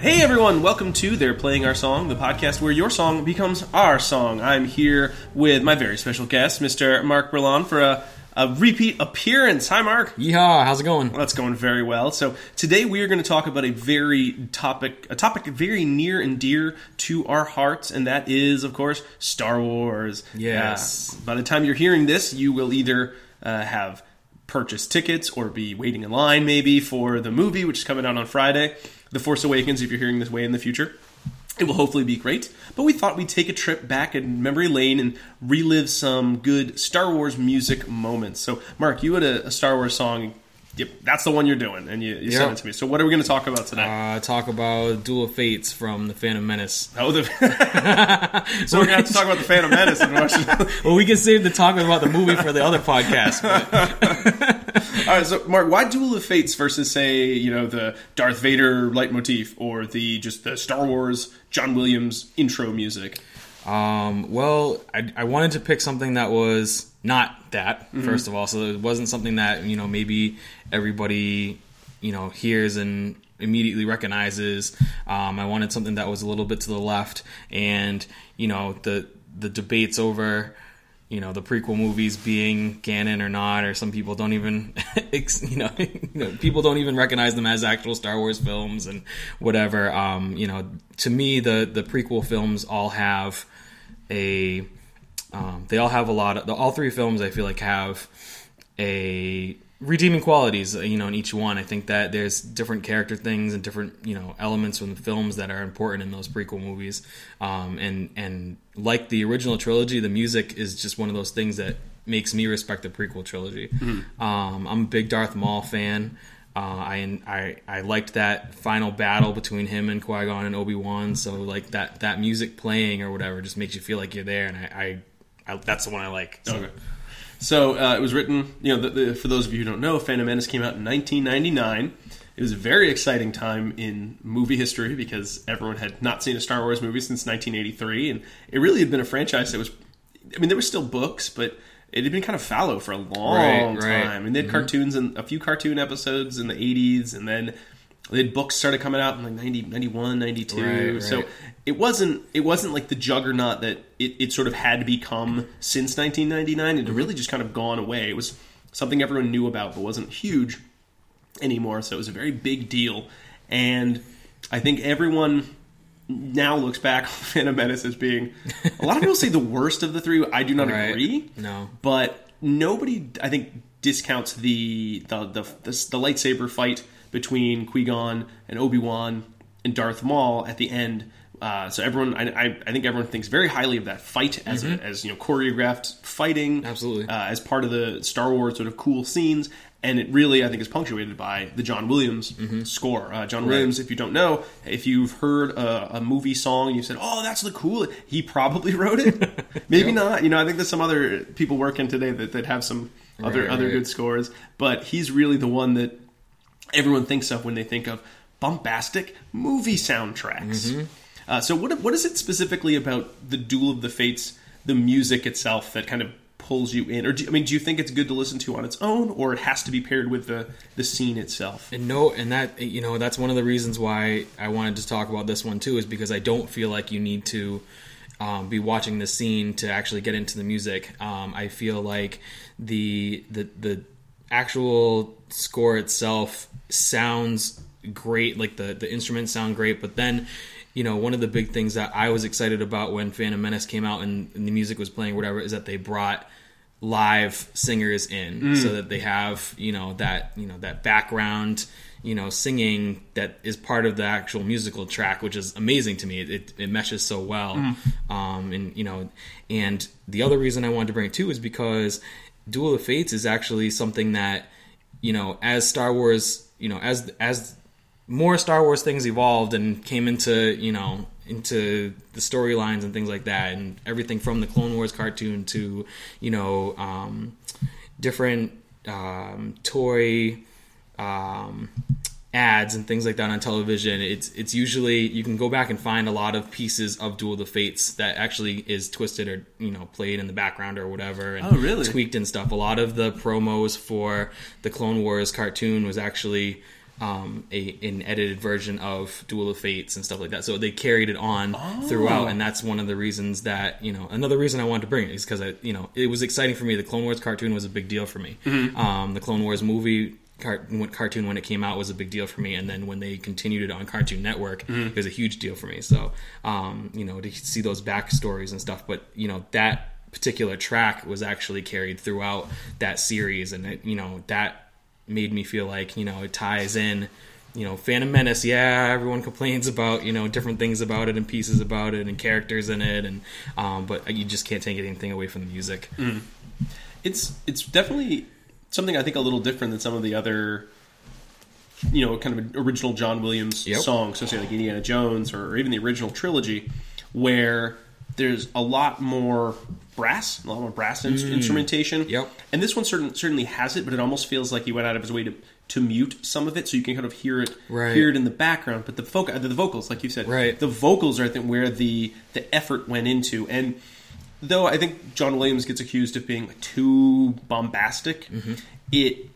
Right. Hey, everyone. Welcome to They're Playing Our Song, the podcast where your song becomes our song. I'm here with my very special guest, Mr. Mark Berlon, for a, a repeat appearance. Hi, Mark. Yeehaw! How's it going? Well, that's going very well. So today we are going to talk about a very topic, a topic very near and dear to our hearts, and that is, of course, Star Wars. Yes. Uh, by the time you're hearing this, you will either uh, have purchased tickets or be waiting in line maybe for the movie, which is coming out on Friday, The Force Awakens. If you're hearing this way in the future. It will hopefully be great, but we thought we'd take a trip back in memory lane and relive some good Star Wars music moments. So, Mark, you had a, a Star Wars song. Yep, that's the one you're doing, and you, you sent it to me. So, what are we going to talk about today? Uh, talk about Duel of Fates from the Phantom Menace. oh, the so we're going to have to talk about the Phantom Menace. Well, we can save the talking about the movie for the other podcast. But All right, so Mark, why Duel of Fates versus, say, you know, the Darth Vader leitmotif or the just the Star Wars John Williams intro music? um, well, I, I wanted to pick something that was not that first of all, so it wasn't something that you know maybe everybody you know hears and immediately recognizes. Um, I wanted something that was a little bit to the left, and you know the the debates over you know the prequel movies being canon or not, or some people don't even, you know, people don't even recognize them as actual Star Wars films and whatever. Um, you know, to me, the the prequel films all have a, um, they all have a lot of the all three films. I feel like have a redeeming qualities you know in each one i think that there's different character things and different you know elements from the films that are important in those prequel movies um, and and like the original trilogy the music is just one of those things that makes me respect the prequel trilogy um, i'm a big darth maul fan uh, I, I I liked that final battle between him and Qui Gon and Obi Wan. So like that that music playing or whatever just makes you feel like you're there, and I, I, I that's the one I like. So. Okay. So uh, it was written, you know, the, the, for those of you who don't know, Phantom Menace came out in 1999. It was a very exciting time in movie history because everyone had not seen a Star Wars movie since 1983, and it really had been a franchise that was. I mean, there were still books, but it had been kind of fallow for a long Right, right. time. And they had cartoons and a few cartoon episodes in the 80s, and then they had books started coming out in like 90, 91, 92. Right, So it wasn't it wasn't like the juggernaut that it, it sort of had to become since 1999 it had really just kind of gone away. It was something everyone knew about but wasn't huge anymore. So it was a very big deal. And i think everyone now looks back on phantom menace as being a lot of people say the worst of the three. I do not Right. agree. No. but nobody i think discounts the the the, the, the lightsaber fight between qui-gon and obi-wan and darth maul at the end uh, so everyone I, I, I think everyone thinks very highly of that fight as, a, as you know choreographed fighting Mm-hmm. Absolutely. uh, as part of the star wars sort of cool scenes and it really i think is punctuated by the john williams Mm-hmm. score uh, john williams if you don't know if you've heard a, a movie song and you said oh that's the cool he probably wrote it maybe not you know i think there's some other people working today that, that have some other Right, other right. good scores but he's really the one that everyone thinks of when they think of bombastic movie soundtracks. Mm-hmm. Uh, so, what what is it specifically about the Duel of the Fates, the music itself, that kind of pulls you in? Or do, I mean, do you think it's good to listen to on its own, or it has to be paired with the the scene itself? And no, and that you know that's one of the reasons why I wanted to talk about this one too, is because I don't feel like you need to um, be watching the scene to actually get into the music. Um, I feel like the the the actual score itself sounds great, like the the instruments sound great, but then. You know, one of the big things that I was excited about when Phantom Menace came out and, and the music was playing, whatever, is that they brought live singers in so that they have you know that you know that background you know singing that is part of the actual musical track which is amazing to me. It, it, it meshes so well. Um and you know and the other reason i wanted to bring it too is because duel of fates is actually something that you know as star wars you know as as more Star Wars things evolved and came into you know into the storylines and things like that, and everything from the Clone Wars cartoon to you know um, different um, toy um, ads and things like that on television. It's it's usually you can go back and find a lot of pieces of Duel of the Fates that actually is twisted or you know played in the background or whatever. And Oh, really? Tweaked and stuff. A lot of the promos for the Clone Wars cartoon was actually um, a an edited version of Duel of Fates and stuff like that. So they carried it on throughout, and that's one of the reasons that you know another reason I wanted to bring it is because I you know it was exciting for me. The Clone Wars cartoon was a big deal for me. Um, the Clone Wars movie. Car- cartoon when it came out was a big deal for me, and then when they continued it on Cartoon Network, it was a huge deal for me. So, um, you know, to see those backstories and stuff, but you know that particular track was actually carried throughout that series, and it, you know that made me feel like you know it ties in you know phantom menace. Yeah everyone complains about you know different things about it and pieces about it and characters in it. And um, but you just can't take anything away from the music. It's it's definitely something I think a little different than some of the other, you know, kind of original John Williams Yep. songs, so say like Indiana Jones or even the original trilogy, where there's a lot more brass, a lot more brass in- instrumentation. Mm. Yep. And this one certain, certainly has it, but it almost feels like he went out of his way to to mute some of it, so you can kind of hear it Right. hear it in the background. But the vocal, the vocals, like you said, Right. the vocals are I think where the the effort went into and though I think John Williams gets accused of being too bombastic, Mm-hmm. it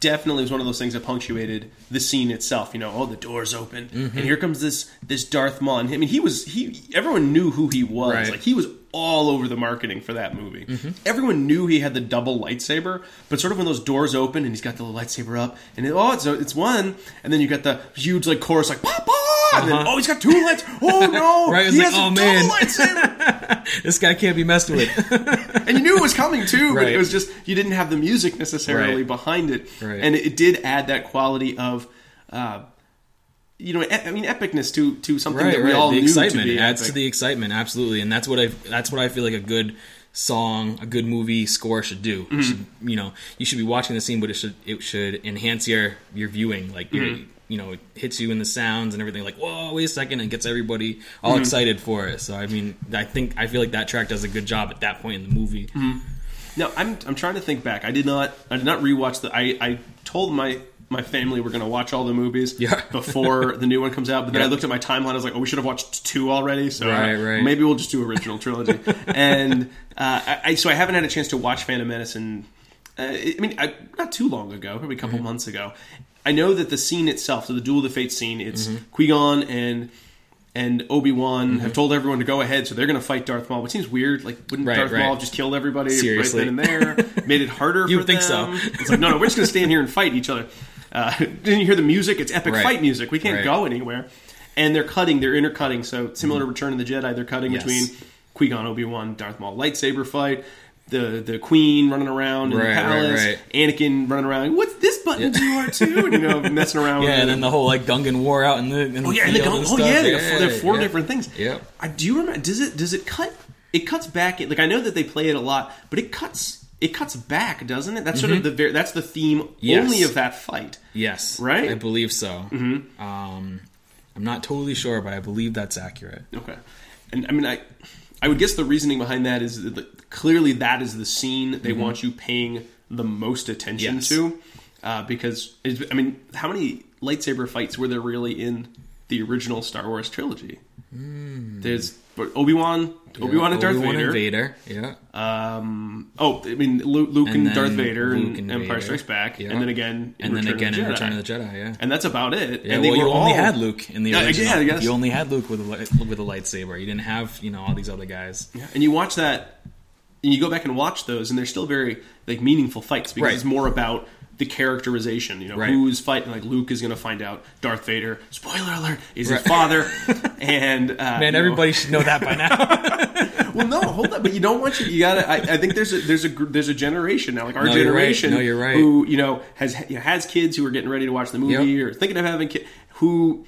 definitely was one of those things that punctuated the scene itself. You know, oh, the door's open, Mm-hmm. and here comes this this Darth Maul. And I mean, he was he. Everyone knew who he was. Right. Like he was all over the marketing for that movie. Mm-hmm. Everyone knew he had the double lightsaber, but sort of when those doors open and he's got the lightsaber up, and it, oh, it's it's one, and then you got the huge like chorus like Papa, and then Uh-huh. oh, he's got two lights. Oh no, Right, he like, has a oh, double lightsaber. this guy can't be messed with and you knew it was coming too, but Right. it was just you didn't have the music necessarily Right. behind it, Right. and it, did add that quality of, uh, you know, I mean, epicness to to something that we all the knew excitement to be adds epic. to the excitement absolutely and that's what i that's what i feel like a good song a good movie score should do Mm-hmm. Should, you know you should be watching the scene but it should it should enhance your your viewing like Mm-hmm. You know it hits you in the sounds and everything like whoa wait a second and gets everybody all Mm-hmm. excited for it so i mean i think i feel like that track does a good job at that point in the movie Mm-hmm. Now I'm I'm trying to think back. I did not I did not rewatch the. I I told my my family we're going to watch all the movies Yeah. before the new one comes out. But then I looked at my timeline. I was like, oh, we should have watched two already. So Right, right. maybe we'll just do original trilogy. and uh, I, so I haven't had a chance to watch Phantom Menace. And uh, I mean, I, not too long ago, probably a couple Mm-hmm. months ago. I know that the scene itself, so the Duel of the Fates scene, it's Mm-hmm. Qui Gon and and Obi Wan have told everyone to go ahead, so they're going to fight Darth Maul. Which seems weird. Like, wouldn't Right, Darth right. Maul have just killed everybody Seriously. right then and there? Made it harder. For think them? so. It's like, no, no, we're just going to stand here and fight each other. Uh, didn't you hear the music? It's epic Right. fight music. We can't go anywhere. And they're cutting. They're intercutting. So similar to Return of the Jedi, they're cutting Yes. between Qui Gon, Obi Wan, Darth Maul lightsaber fight. The the Queen running around in Right, the palace. right. Anakin running around. What's this button do R two? And you know messing around. yeah with and then the whole like gungan war out in the in Oh yeah, the field gun, and oh yeah, there are, there are four yeah. different things. Yeah, I do you remember. Does it does it cut? It cuts back. Like I know that they play it a lot, but it cuts it cuts back, doesn't it? That's sort of the ver- that's the theme Mm-hmm. Yes. only of that fight. Yes, Right? I believe so. Mm-hmm. Um, I'm not totally sure, but I believe that's accurate. Okay, and I mean I. I would guess the reasoning behind that is that clearly that is the scene they want you paying the most attention Yes. to, uh, because I mean, how many lightsaber fights were there really in the original Star Wars trilogy? There's Obi Wan, Obi Wan and Darth Obi-Wan Vader. and Vader. Yeah, Um, oh, I mean Luke, Luke and, And Darth Vader Luke and, and Empire Vader. Strikes Back, Yeah. and then again, in and then Return again of the in Return of the Jedi. Yeah. and that's about it. Yeah, and well, you were only all- had Luke in the Yeah, original. guess- I guess. You only had Luke with a with a lightsaber. You didn't have you know all these other guys. Yeah, and you watch that, and you go back and watch those, and they're still very like meaningful fights because Right. it's more about the characterization. You know, Right. who's fighting. Like Luke is going to find out Darth Vader. Spoiler alert: is his father, and uh, Man, you know- everybody should know that by now. well, no, hold up, but you don't want you. You gotta. I, I think there's a there's a there's a generation now, like our No, you're right. generation, No, you're right. who you know has you know, has kids who are getting ready to watch the movie Yep. or thinking of having kids. Who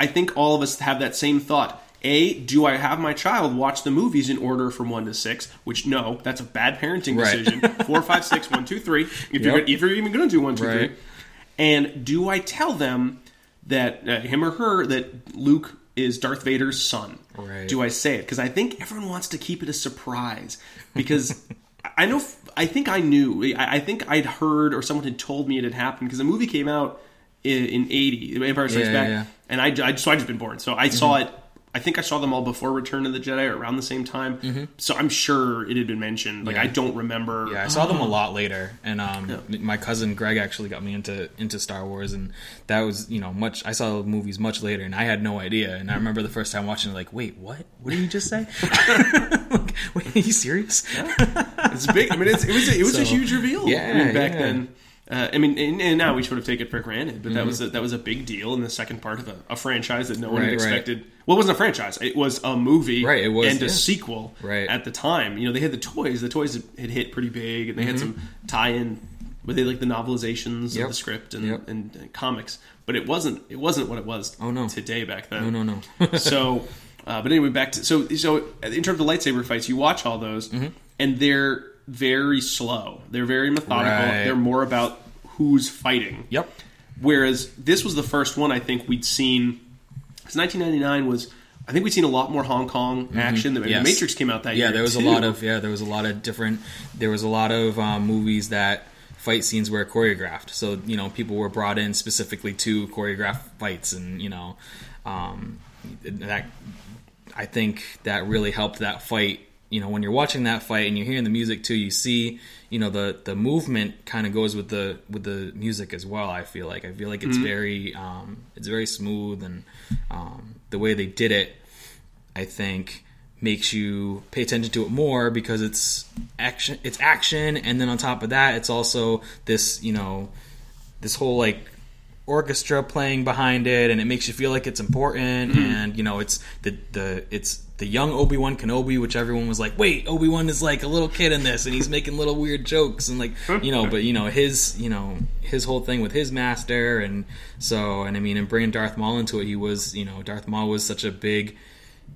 I think all of us have that same thought. A, do I have my child watch the movies in order from one to six? Which no, that's a bad parenting Right. decision. Four, five, six, one, two, three. If you're if you're even going to do one, two, three. Right. And do I tell them that uh, him or her that Luke is Darth Vader's son? Right. Do I say it? Because I think everyone wants to keep it a surprise. Because I know, I think I knew. I I think I'd heard or someone had told me it had happened because the movie came out in, in '80, Empire Strikes Yeah, Back, yeah, and I, I so I just been born, so I saw it I think I saw them all before Return of the Jedi or around the same time. So I'm sure it had been mentioned. Like Mm-hmm. Yeah. I don't remember. Yeah, I saw them a lot later, and um, my cousin Greg actually got me into into Star Wars, and that was you know much. I saw the movies much later, and I had no idea. And I remember the first time watching, it, like, wait, what? What did you just say? like, wait, are you serious? It's big. I mean, it's, it was a, it was a huge reveal. yeah, I mean, back yeah. then. Uh, I mean, and, and now we sort of take it for granted, but Mm-hmm. that was a, that was a big deal in the second part of a, a franchise that no one Right, had right. expected. Well, it wasn't a franchise; it was a movie, Right, it was, and a sequel. Right. at the time, you know, they had the toys. The toys had hit pretty big, and they had some tie-in. But they like the novelizations Mm-hmm. Yep. of the script and, Yep. and, and comics, but it wasn't it wasn't what it was. Oh, no. today back then. No, no, no. so, uh, but anyway, back to so so in terms of lightsaber fights, you watch all those, Mm-hmm. and they're very slow. They're very methodical. Right. They're more about who's fighting. yep. Whereas this was the first one I think we'd seen. Because 1999 was, I think we'd seen a lot more Hong Kong action. The, the Mm-hmm. Yes. Matrix came out that year. Yeah, there was a lot of yeah, there was a lot of different. There was a lot of um, movies that fight scenes were choreographed. So you know, people were brought in specifically to choreograph fights, and you know, um, that I think that really helped that fight. You know, when you're watching that fight and you're hearing the music too, you see, you know, the the movement kind of goes with the with the music as well. I feel like. I feel like it's very um, it's very smooth and um, the way they did it, I think makes you pay attention to it more because it's action it's action. And then on top of that it's also this you know this whole like orchestra playing behind it and it makes you feel like it's important. And you know it's the the it's the young Obi-Wan Kenobi which everyone was like wait Obi-Wan is like a little kid in this and he's making little weird jokes and like you know but you know his you know his whole thing with his master and so and I mean and bringing Darth Maul into it he was you know Darth Maul was such a big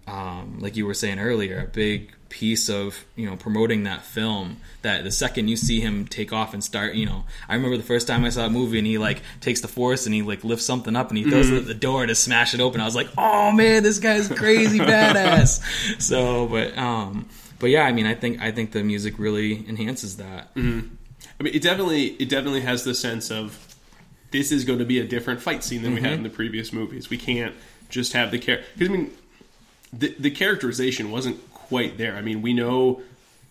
um, like you were saying earlier, a big piece of you know promoting that film. That the second you see him take off and start, you know, I remember the first time I saw that movie and he like takes the force and he like lifts something up and he throws it at the door to smash it open. I was like, oh man, this guy's crazy badass. So, but um, but yeah, I mean, I think I think the music really enhances that. I mean, it definitely it definitely has the sense of this is going to be a different fight scene than we Mm-hmm. had in the previous movies. We can't just have the character because I mean, the the characterization wasn't quite there. I mean, we know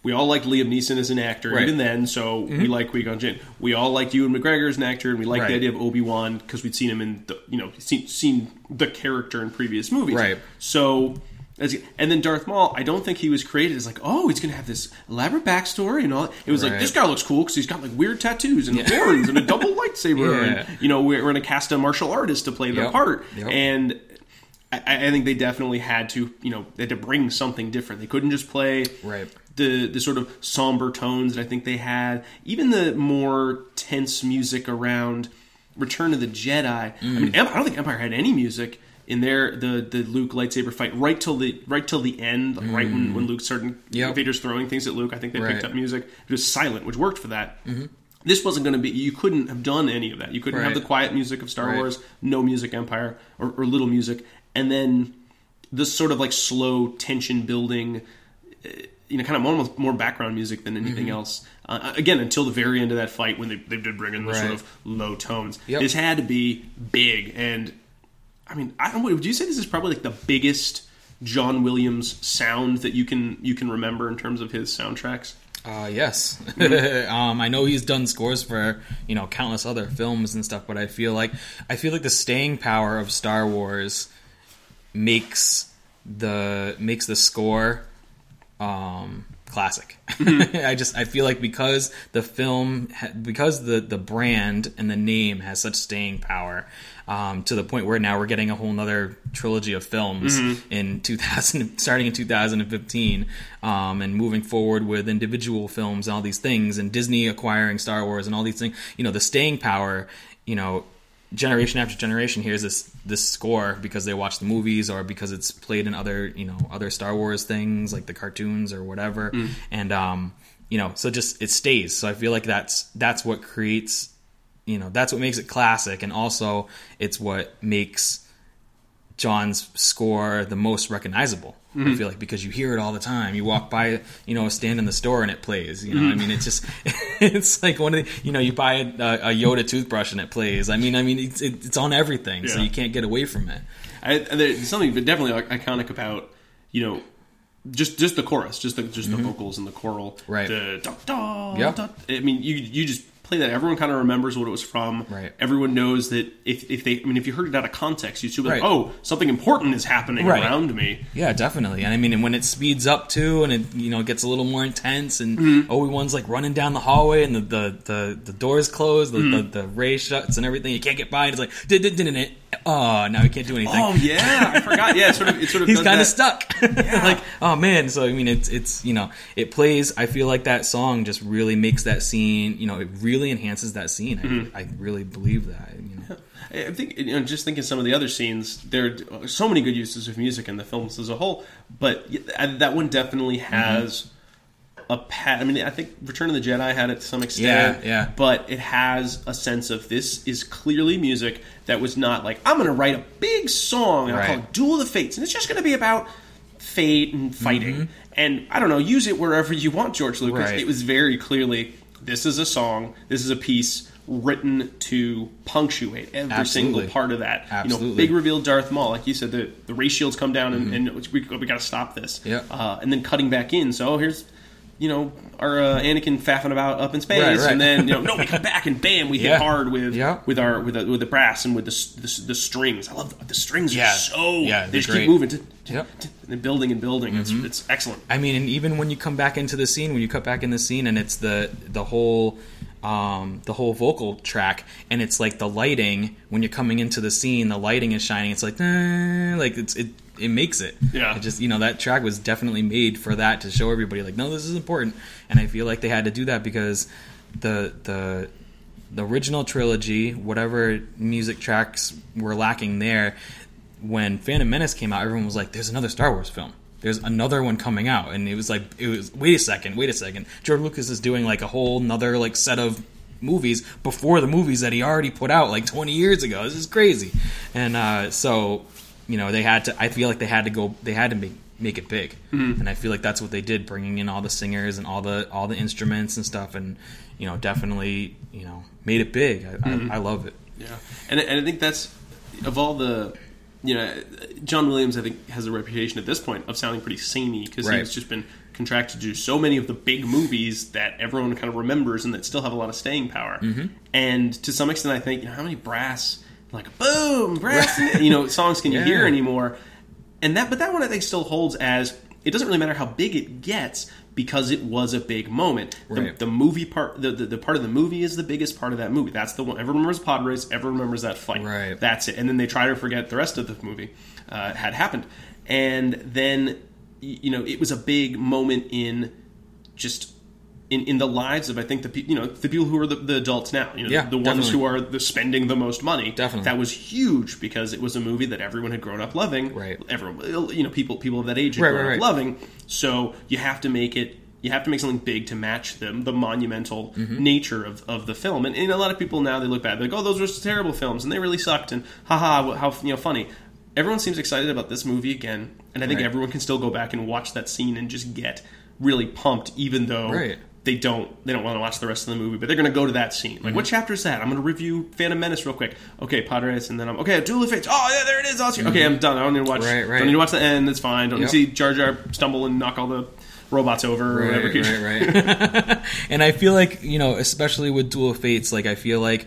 we all liked Liam Neeson as an actor Right. Mm-hmm. even then, so we like Qui Gon Jinn. We all liked Ewan McGregor as an actor, and we liked the idea of Obi Wan because we'd seen him in the you know seen seen the character in previous movies. Right. So. As, and then Darth Maul, I don't think he was created as like, oh, he's going to have this elaborate backstory and all. It was like this guy looks cool because he's got like weird tattoos and horns and a double lightsaber, Yeah. and you know we're, we're going to cast a martial artist to play the Yep. part. Yep. And I, I think they definitely had to, you know, they had to bring something different. They couldn't just play Right. the the sort of somber tones that I think they had. Even the more tense music around Return of the Jedi. I Mm. mean, I don't think Empire had any music in there. The the Luke lightsaber fight right till the right till the end, like right when when Luke started Mm. Yep. Vader's throwing things at Luke. I think they picked up music. It was silent, which worked for that. This wasn't going to be. You couldn't have done any of that. You couldn't have the quiet music of Star Right. Wars, no music Empire, or, or little music, and then this sort of like slow tension building. uh, You know, kind of more more background music than anything Mm-hmm. else. Uh, again, until the very end of that fight when they, they did bring in the sort of low tones. Yep. This had to be big, and I mean, I don't. Would you say this is probably like the biggest John Williams sound that you can you can remember in terms of his soundtracks? Uh, yes. Mm-hmm. um, I know he's done scores for you know countless other films and stuff, but I feel like I feel like the staying power of Star Wars makes the makes the score um, classic. Mm-hmm. I just I feel like because the film because the the brand and the name has such staying power um, to the point where now we're getting a whole nother trilogy of films Mm-hmm. in 2000 starting in 2015 um, and moving forward with individual films and all these things and Disney acquiring Star Wars and all these things you know the staying power you know generation after generation hears this this score because they watch the movies or because it's played in other you know other Star Wars things like the cartoons or whatever. And um you know so just it stays. So I feel like that's that's what creates you know that's what makes it classic. And also it's what makes John's score the most recognizable I feel like because you hear it all the time. You walk by, you know, a stand in the store and it plays. You know, I mean, it's just it's like one of the you know you buy a, a Yoda toothbrush and it plays. I mean, I mean it's it, it's on everything, so you can't get away from it. I, there's something but definitely iconic about you know just just the chorus, just the just the vocals and the choral, Mm-hmm. Right. The da, da, Yeah. da. I mean, you you just play that. Everyone kind of remembers what it was from. Right. Everyone knows that if if they, I mean, if you heard it out of context, you'd be like, Right. oh, something important is happening Right. around me. Yeah, definitely. And I mean, and when it speeds up too, and it you know gets a little more intense, and Mm-hmm. Obi Wan's like running down the hallway, and the the the, the doors close, the, Mm-hmm. the the ray shuts, and everything. You can't get by. And it's like did did did it. Oh, now he can't do anything. Oh yeah, I forgot. Yeah, sort of it sort of He's kind of stuck. like, oh man. So I mean, it's it's you know, it plays. I feel like that song just really makes that scene. You know, it really enhances that scene. Mm-hmm. I, I really believe that. You know. I think you know, just thinking some of the other scenes, there are so many good uses of music in the films as a whole, but that one definitely Mm-hmm. A pat. I mean, I think Return of the Jedi had it to some extent, Yeah, yeah. But it has a sense of this is clearly music that was not like I'm going to write a big song and I'll call Right. it Duel of the Fates, and it's just going to be about fate and fighting, and I don't know, use it wherever you want, George Lucas. Mm-hmm. Right. It was very clearly this is a song, this is a piece written to punctuate every Absolutely. single part of that. You know, Absolutely. Mm-hmm. big reveal Darth Maul, like you said, the the ray shields come down and, and we, we got to stop this. Yeah. Uh, and then cutting back in. So oh, here's you know our uh, Anakin faffing about up in space, Right, right. and then you know no, we come back and bam, we hit Yeah. hard with Yeah. with our with the, with the brass and with the, the the strings. I love the, the strings Yeah. are so Yeah, they just great. keep moving. To, Yep. and building and building. It's it's excellent. I mean, and even when you come back into the scene, when you cut back in the scene, and it's the the whole um, the whole vocal track, and it's like the lighting when you're coming into the scene, the lighting is shining. It's like "Eh," like it's it it makes it. Yeah. It just you know that track was definitely made for that to show everybody like no, this is important, and I feel like they had to do that because the the the original trilogy, whatever music tracks were lacking there, when Phantom Menace came out, everyone was like, "There's another Star Wars film. There's another one coming out," and it was like, "It was wait a second, wait a second. George Lucas is doing like a whole another like set of movies before the movies that he already put out like 20 years ago. This is crazy." And uh, so, you know, they had to. I feel like they had to go. They had to make make it big, and I feel like that's what they did, bringing in all the singers and all the all the instruments and stuff, and you know, definitely, you know, made it big. I, I, I love it. Yeah, and and I think that's of all the. You know, John Williams, I think, has a reputation at this point of sounding pretty samey because Right. he's just been contracted to do so many of the big movies that everyone kind of remembers and that still have a lot of staying power. Mm-hmm. And to some extent, I think, you know, how many brass, like boom, brass, you know, songs can you Yeah. hear anymore? And that, but that one I think still holds as it doesn't really matter how big it gets because it was a big moment. The, Right. the movie part, the, the, the part of the movie is the biggest part of that movie. That's the one. Everyone remembers pod race. Everyone remembers that fight. Right. That's it. And then they try to forget the rest of the movie uh, had happened. And then, you know, it was a big moment in just in, in the lives of I think the pe- you know the people who are the, the adults now. You know, Yeah, the, the ones who are the spending the most money. Definitely. that was huge because it was a movie that everyone had grown up loving. Right. Everyone, you know, people people of that age had Right, grown right, up right. loving. So you have to make it. You have to make something big to match them, the monumental Mm-hmm. nature of, of the film. And, and a lot of people now they look back, they're like, "Oh, those were terrible films, and they really sucked." And haha, how you know funny. Everyone seems excited about this movie again, and I think everyone can still go back and watch that scene and just get really pumped, even though Right. They don't they don't want to watch the rest of the movie, but they're going to go to that scene. Like, what Mm-hmm. chapter is that? I'm going to review Phantom Menace real quick. Okay, pod race, and then I'm okay. Duel of Fates. Oh yeah, there it is. Awesome. Okay, I'm done. I don't need to watch. Mm-hmm. Right, right. Don't need to watch the end. It's fine. Don't need to Yep. see Jar Jar stumble and knock all the robots over or whatever. right, right, right. and I feel like you know, especially with Duel of Fates, like I feel like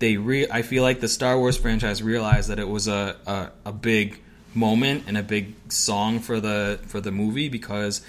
they re- I feel like the Star Wars franchise realized that it was a, a a big moment and a big song for the for the movie because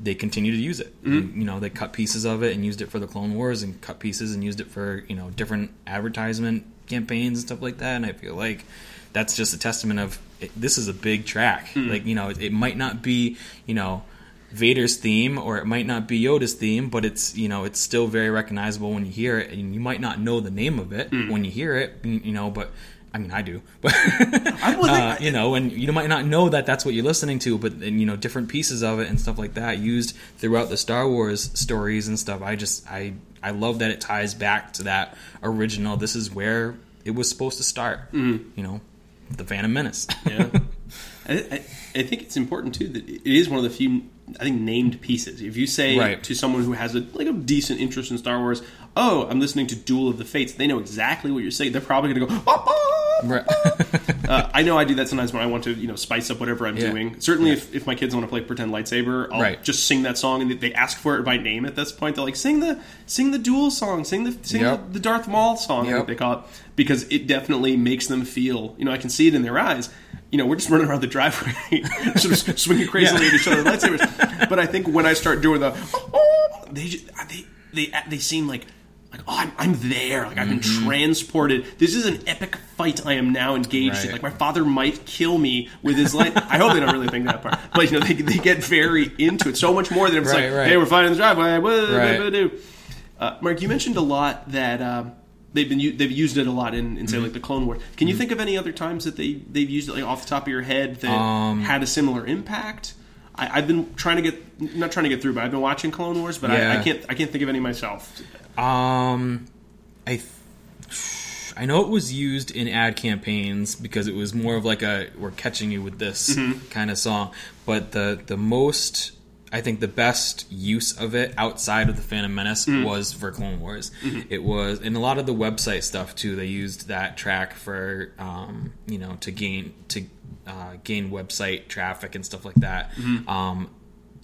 they continue to use it. Mm-hmm. You know, they cut pieces of it and used it for the Clone Wars, and cut pieces and used it for you know different advertisement campaigns and stuff like that. And I feel like that's just a testament of it, this is a big track. Hmm. Like you know, it, it might not be you know Vader's theme or it might not be Yoda's theme, but it's you know it's still very recognizable when you hear it, and you might not know the name of it Hmm. when you hear it. You know, but I mean, I do, but I uh, you know, and you might not know that that's what you're listening to, but and, you know, different pieces of it and stuff like that used throughout the Star Wars stories and stuff. I just I I love that it ties back to that original. This is where it was supposed to start. Mm-hmm. You know, the Phantom Menace. yeah. I, I, I think it's important too that it is one of the few I think named pieces. If you say Right. to someone who has a like a decent interest in Star Wars, "Oh, I'm listening to Duel of the Fates," they know exactly what you're saying. They're probably going to go. "Ah, ah." Right. Uh, I know I do that sometimes when I want to, you know, spice up whatever I'm Yeah. doing. Certainly, if, if my kids want to play pretend lightsaber, I'll Right. just sing that song, and they- ask for it by name. At this point, they're like, "Sing the sing the duel song, sing the sing Yep. the, the Darth Maul song," I think Yep. they call it, because it definitely makes them feel. You know, I can see it in their eyes. You know, we're just running around the driveway, sort of swinging crazily Yeah. at each other with lightsabers. But I think when I start doing the, oh, they just, they they they seem like. Like, oh, I'm, I'm there. Like, I've been transported. This is an epic fight I am now engaged in. Like, my father might kill me with his light. I hope they don't really think that part. But, you know, they, they get very into it. So much more than it's Right, like, right. hey, we're fighting the driveway. What Right. do? Uh, Mark, you mentioned a lot that um, they've been they've used it a lot in, in say, Mm-hmm. like the Clone Wars. Can you think of any other times that they they've used it like off the top of your head that Um, had a similar impact? I, I've been trying to get not trying to get through, but I've been watching Clone Wars, but I, I can't I can't think of any myself. Um, I th- I know it was used in ad campaigns because it was more of like a "we're catching you with this" kind of song. But the the most I think the best use of it outside of the Phantom Menace was for Clone Wars. It was in a lot of the website stuff too. They used that track for um, you know to gain to uh, gain website traffic and stuff like that. Um,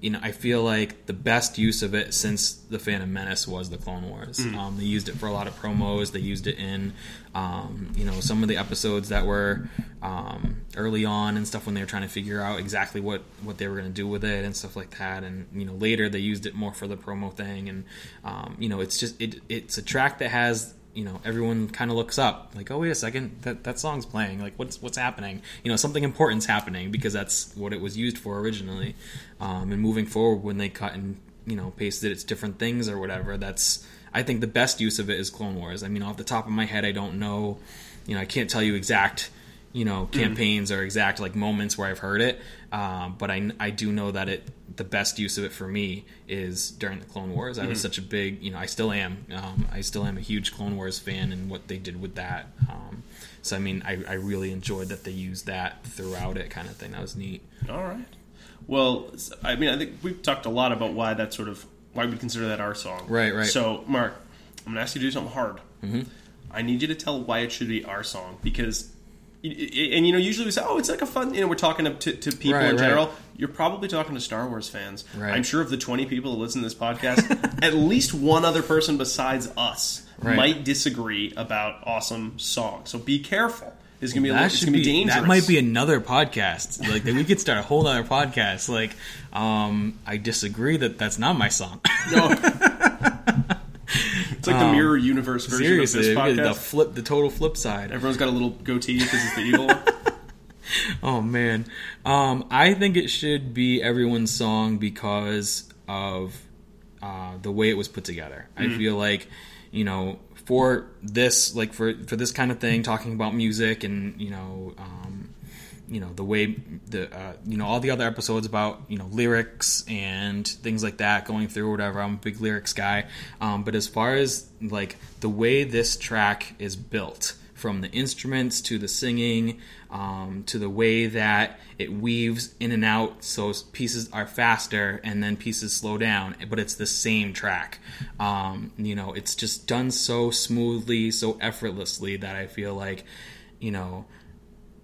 you know, I feel like the best use of it since the Phantom Menace was the Clone Wars. Um, they used it for a lot of promos. They used it in, um, you know, some of the episodes that were um, early on and stuff when they were trying to figure out exactly what what they were going to do with it and stuff like that. And you know, later they used it more for the promo thing. And um, you know, it's just it it's a track that has you know everyone kind of looks up like oh wait a second that that song's playing like what's what's happening? You know something important's happening because that's what it was used for originally um, and moving forward when they cut and you know pasted it's different things or whatever that's i think the best use of it is clone wars. I mean off the top of my head i don't know you know i can't tell you exact you know campaigns or exact like moments where i've heard it um, but I, I do know that it the best use of it for me is during the Clone Wars. I was such a big, you know, I still am. Um, I still am a huge Clone Wars fan, and what they did with that. Um, so I mean, I, I really enjoyed that they used that throughout it, kind of thing. That was neat. All right. Well, I mean, I think we've talked a lot about why that sort of why we consider that our song. Right, right. So, Mark, I'm gonna ask you to do something hard. Mm-hmm. I need you to tell why it should be our song because, and you know, usually we say, oh, it's like a fun. You know, we're talking to, to, people Right, in right. general. You're probably talking to Star Wars fans. Right. I'm sure of the 20 people that listen to this podcast, at least one other person besides us Right. might disagree about awesome songs. So be careful. It's gonna be a little, That it's should gonna be, be dangerous. that might be another podcast. Like that we could start a whole other podcast. Like, um, I disagree that that's not my song. No. it's like the mirror universe version Um, Seriously, of this podcast. the flip, the total flip side. Everyone's got a little goatee because it's the evil one. Oh man, um, I think it should be everyone's song because of uh, the way it was put together. I feel like, you know, for this, like for for this kind of thing, talking about music and you know, um, you know, the way the uh, you know all the other episodes about you know lyrics and things like that going through whatever. I'm a big lyrics guy, um, but as far as like the way this track is built from the instruments to the singing um, to the way that it weaves in and out so pieces are faster and then pieces slow down but it's the same track um, you know it's just done so smoothly so effortlessly that i feel like you know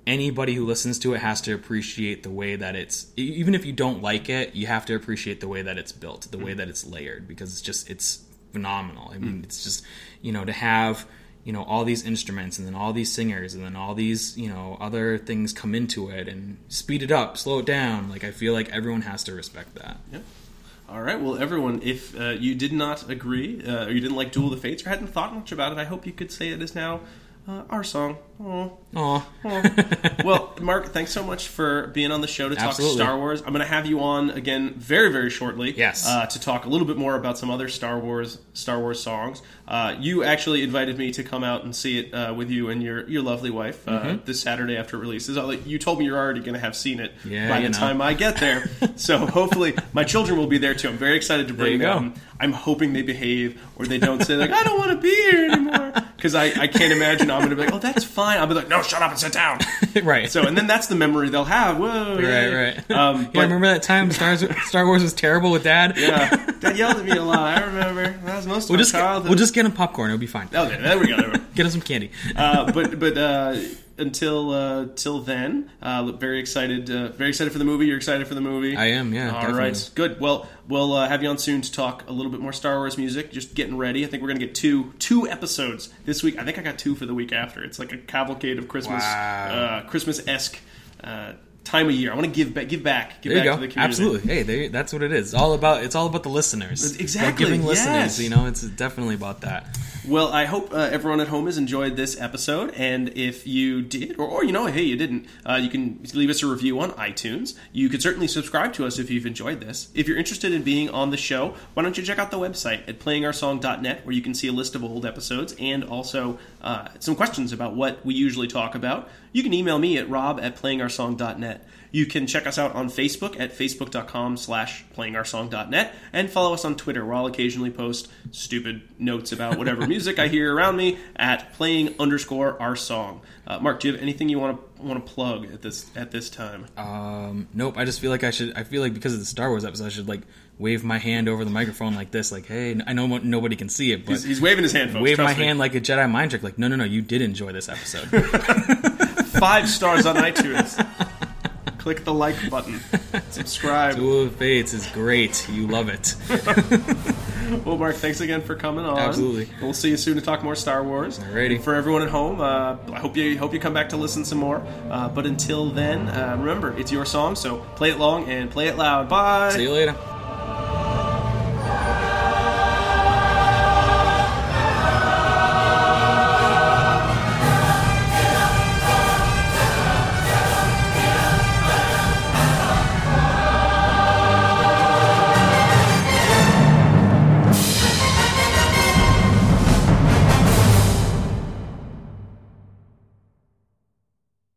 anybody who listens to it has to appreciate the way that it's even if you don't like it you have to appreciate the way that it's built the way that it's layered because it's just it's phenomenal. I mean it's just you know to have you know all these instruments and then all these singers and then all these you know other things come into it and speed it up slow it down like i feel like everyone has to respect that. Yeah. All right, well, everyone, if uh, you did not agree uh, or you didn't like Duel of the Fates or hadn't thought much about it, I hope you could say it is now uh, our song. Aw. oh well, Mark, thanks so much for being on the show to talk Absolutely. Star Wars. I'm going to have you on again very, very shortly. Yes. Uh, to talk a little bit more about some other Star Wars Star Wars songs. Uh, you actually invited me to come out and see it uh, with you and your your lovely wife uh, Mm-hmm. this Saturday after it releases. You told me you're already going to have seen it Yeah, by the know. time I get there. so hopefully my children will be there too. I'm very excited to bring you go. them. I'm hoping they behave or they don't say like I don't want to be here anymore because I, I can't imagine I'm going to be like, oh, that's fine. I'll be like, no, shut up and sit down. right. So, and then that's the memory they'll have. Whoa, right, right. Um, yeah, but- remember that time Star, Star Wars was terrible with Dad? yeah, Dad yelled at me a lot. I remember. That was most of We'll my just get, childhood. we'll just get him popcorn. It'll be fine. Okay, there we go. There we go. Get him some candy. uh, but but uh, until uh, till then, uh, look, very excited. Uh, very excited for the movie. You're excited for the movie. I am, yeah, All definitely. right, good. Well, we'll uh, have you on soon to talk a little bit more Star Wars music. Just getting ready. I think we're gonna get two two episodes this week. I think I got two for the week after. It's like a cavalcade of Christmas, Wow. uh, Christmas esque. Time of year. I want to give back, give back, give There you go. to the community. Absolutely. Hey, there, that's what it is. It's all about. It's all about the listeners. Exactly, By giving listeners. yes. You know, it's definitely about that. Well, I hope uh, everyone at home has enjoyed this episode, and if you did, or, or you know, hey, you didn't, uh, you can leave us a review on iTunes. You could certainly subscribe to us if you've enjoyed this. If you're interested in being on the show, why don't you check out the website at playingoursong.net, where you can see a list of old episodes and also uh, some questions about what we usually talk about. You can email me at rob at playingoursong.net. You can check us out on Facebook at facebook.com slash playingoursong.net and follow us on Twitter where I'll occasionally post stupid notes about whatever music I hear around me at playing underscore our song. Uh, Mark, do you have anything you want to want to plug at this at this time? Um, nope. I just feel like I should. I feel like because of the Star Wars episode, I should like wave my hand over the microphone like this. Like, hey, I know nobody can see it, but He's, he's waving his hand, folks. wave my me. hand like a Jedi mind trick. Like, no, no, no. You did enjoy this episode. Five stars on iTunes. Click the like button. Subscribe. Duel of Fates is great. You love it. Well, Mark, thanks again for coming on. Absolutely. We'll see you soon to talk more Star Wars. Alrighty. For everyone at home, uh, I hope you hope you come back to listen some more. Uh, but until then, uh, remember it's your song, so play it long and play it loud. Bye. See you later.